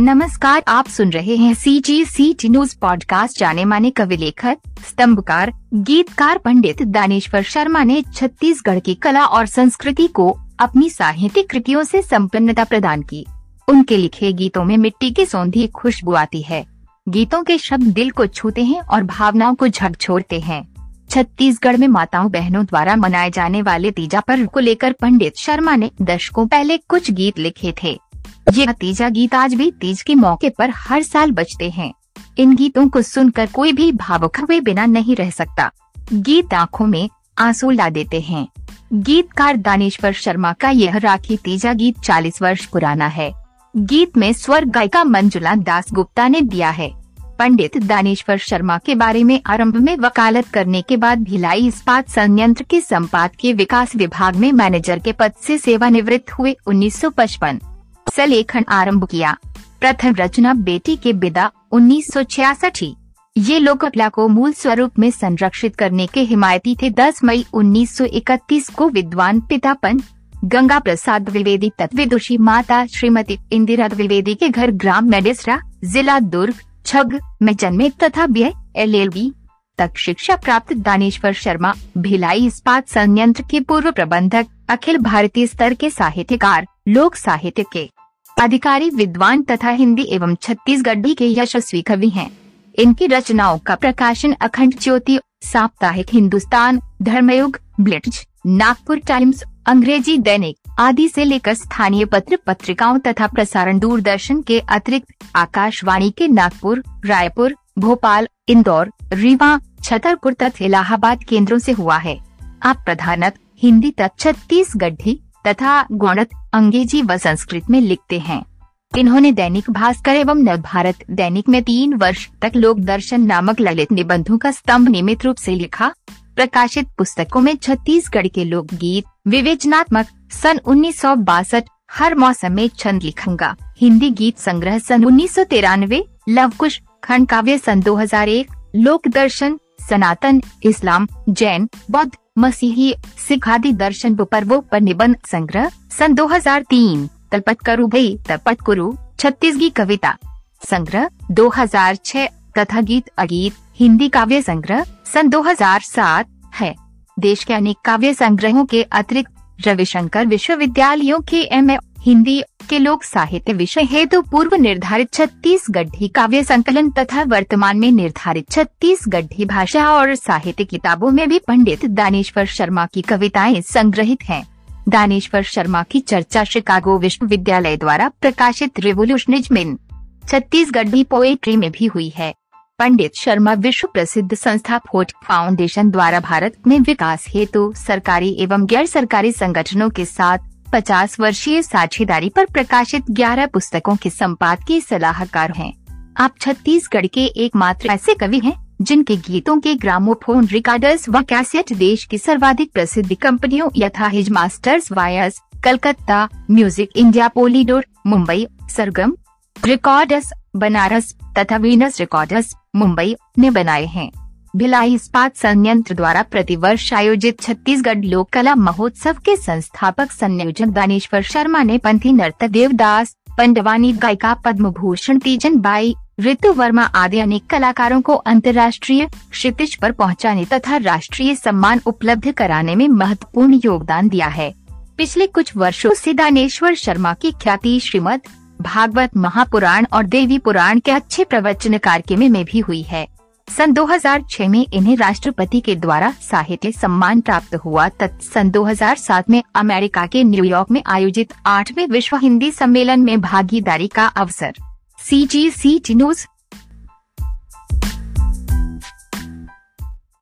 नमस्कार, आप सुन रहे हैं C G C T news podcast जाने माने कवि लेखक, स्तंभकार, गीतकार पंडित दानेश्वर शर्मा ने छत्तीसगढ़ की कला और संस्कृति को अपनी साहित्यिक कृतियों से संपन्नता प्रदान की। उनके लिखे गीतों में मिट्टी की सौंधी खुशबू आती है। गीतों के शब्द दिल को छूते हैं और भावनाओं को झकझोरते हैं। छत्तीसगढ़ में माताओं बहनों द्वारा मनाए जाने वाले तीजा पर्व को लेकर पंडित शर्मा ने दशकों पहले कुछ गीत लिखे थे। ये तीजा गीत आज भी तीज के मौके पर हर साल बजते हैं। इन गीतों को सुनकर कोई भी भावुक हुए बिना नहीं रह सकता। गीत आँखों में आँसू ला देते हैं। गीतकार दानेश्वर शर्मा का यह राखी तीजा गीत 40 वर्ष पुराना है। गीत में स्वर गायिका मंजुला दास गुप्ता ने दिया है। पंडित दानेश्वर शर्मा के बारे में आरंभ में वकालत करने के बाद भिलाई इस्पात संयंत्र के संपादकीय विकास विभाग में मैनेजर के पद से सेवानिवृत्त हुए 1955 लेखन आरंभ किया। प्रथम रचना बेटी के बिदा उन्नीस सौ ये लोककला को मूल स्वरूप में संरक्षित करने के हिमायती थे। 10 मई 1931 को विद्वान पितापन गंगा प्रसाद द्विवेदी तत्विदुषी माता श्रीमती इंदिरा द्विवेदी के घर ग्राम मेडिसरा, जिला दुर्ग, छग, में जन्मे तथा बी एल एल बी तक शिक्षा प्राप्त दानेश्वर शर्मा, भिलाई इस्पात संयंत्र के पूर्व प्रबंधक, अखिल भारतीय स्तर के साहित्यकार, लोक साहित्य के अधिकारी विद्वान तथा हिंदी एवं छत्तीसगढ़ी के यशस्वी कवि हैं। इनकी रचनाओं का प्रकाशन अखंड ज्योति, साप्ताहिक हिंदुस्तान, धर्मयुग, ब्लिट्ज, नागपुर टाइम्स, अंग्रेज़ी दैनिक आदि से लेकर स्थानीय पत्र पत्रिकाओं तथा प्रसारण दूरदर्शन के अतिरिक्त आकाशवाणी के नागपुर, रायपुर, भोपाल, इंदौर, रीवा, छतरपुर तथा इलाहाबाद केंद्रों से हुआ है आप प्रधानत हिंदी तथा छत्तीसगढ़ी तथा गौणत अंग्रेज़ी व संस्कृत में लिखते हैं। इन्होंने दैनिक भास्कर एवं नव भारत दैनिक में तीन वर्ष तक लोक दर्शन नामक ललित निबंधों का स्तंभ नियमित रूप से लिखा। प्रकाशित पुस्तकों में छत्तीसगढ़ के लोकगीत, विवेचनात्मक, सन उन्नीस सौ बासठ, हर मौसम में छंद लिखूँगा। हिंदी गीत संग्रह सन उन्नीस सौ तिरानवे, लवकुश, खंड काव्य सन 2001 लोक दर्शन, सनातन, इस्लाम, जैन, बौद्ध मसीही सिखादी दर्शन पर्वो पर निबंध संग्रह, सन 2003 तलपत करु भई, तलपत कुरु छत्तीसगढ़ी कविता संग्रह 2006 तथा गीत अगीत, हिंदी काव्य संग्रह, सन 2007 है। देश के अनेक काव्य संग्रहों के अतिरिक्त रविशंकर विश्वविद्यालयों के एम हिंदी के लोक साहित्य विषय हेतु तो पूर्व निर्धारित छत्तीस छत्तीसगढ़ी काव्य संकलन तथा वर्तमान में निर्धारित छत्तीस छत्तीसगढ़ी भाषा और साहित्य किताबों में भी पंडित दानेश्वर शर्मा की कविताएँ संग्रहित हैं। दानेश्वर शर्मा की चर्चा शिकागो विश्वविद्यालय द्वारा प्रकाशित रिवोल्यूशनिज्म छत्तीसगढ़ी पोएट्री में भी हुई है पंडित शर्मा विश्व प्रसिद्ध संस्था फोर्ट फाउंडेशन द्वारा भारत में विकास हेतु सरकारी एवं गैर सरकारी संगठनों के साथ 50 वर्षीय साझेदारी पर प्रकाशित 11 पुस्तकों के संपादकीय सलाहकार हैं। आप छत्तीसगढ़ के एकमात्र ऐसे कवि हैं, जिनके गीतों के ग्रामोफोन रिकॉर्डर्स व कैसेट देश की सर्वाधिक प्रसिद्ध कंपनियों यथा His Master's Wires, Calcutta, Music India, Polydor, Mumbai, Sargam, recorders, Banaras तथा वीनस रिकॉर्डर्स, मुंबई ने बनाए हैं भिलाई इस्पात संयंत्र द्वारा प्रतिवर्ष आयोजित छत्तीसगढ़ लोक कला महोत्सव के संस्थापक संयोजक दानेश्वर शर्मा ने पंथी नर्तक देवदास, पंडवानी गायिका पद्म भूषण तीजन बाई ऋतु वर्मा आदि अनेक कलाकारों को अंतर्राष्ट्रीय क्षितिज पर पहुँचाने तथा राष्ट्रीय सम्मान उपलब्ध कराने में महत्वपूर्ण योगदान दिया है। पिछले कुछ वर्षों से दानेश्वर शर्मा की ख्याति श्रीमद भागवत महापुराण और देवी पुराण के अच्छे प्रवचनकार के में भी हुई है। सन 2006 में इन्हें राष्ट्रपति के द्वारा साहित्य सम्मान प्राप्त हुआ तथा सन 2007 में अमेरिका के न्यूयॉर्क में आयोजित आठवें विश्व हिंदी सम्मेलन में भागीदारी का अवसर। सी जी सी टी न्यूज़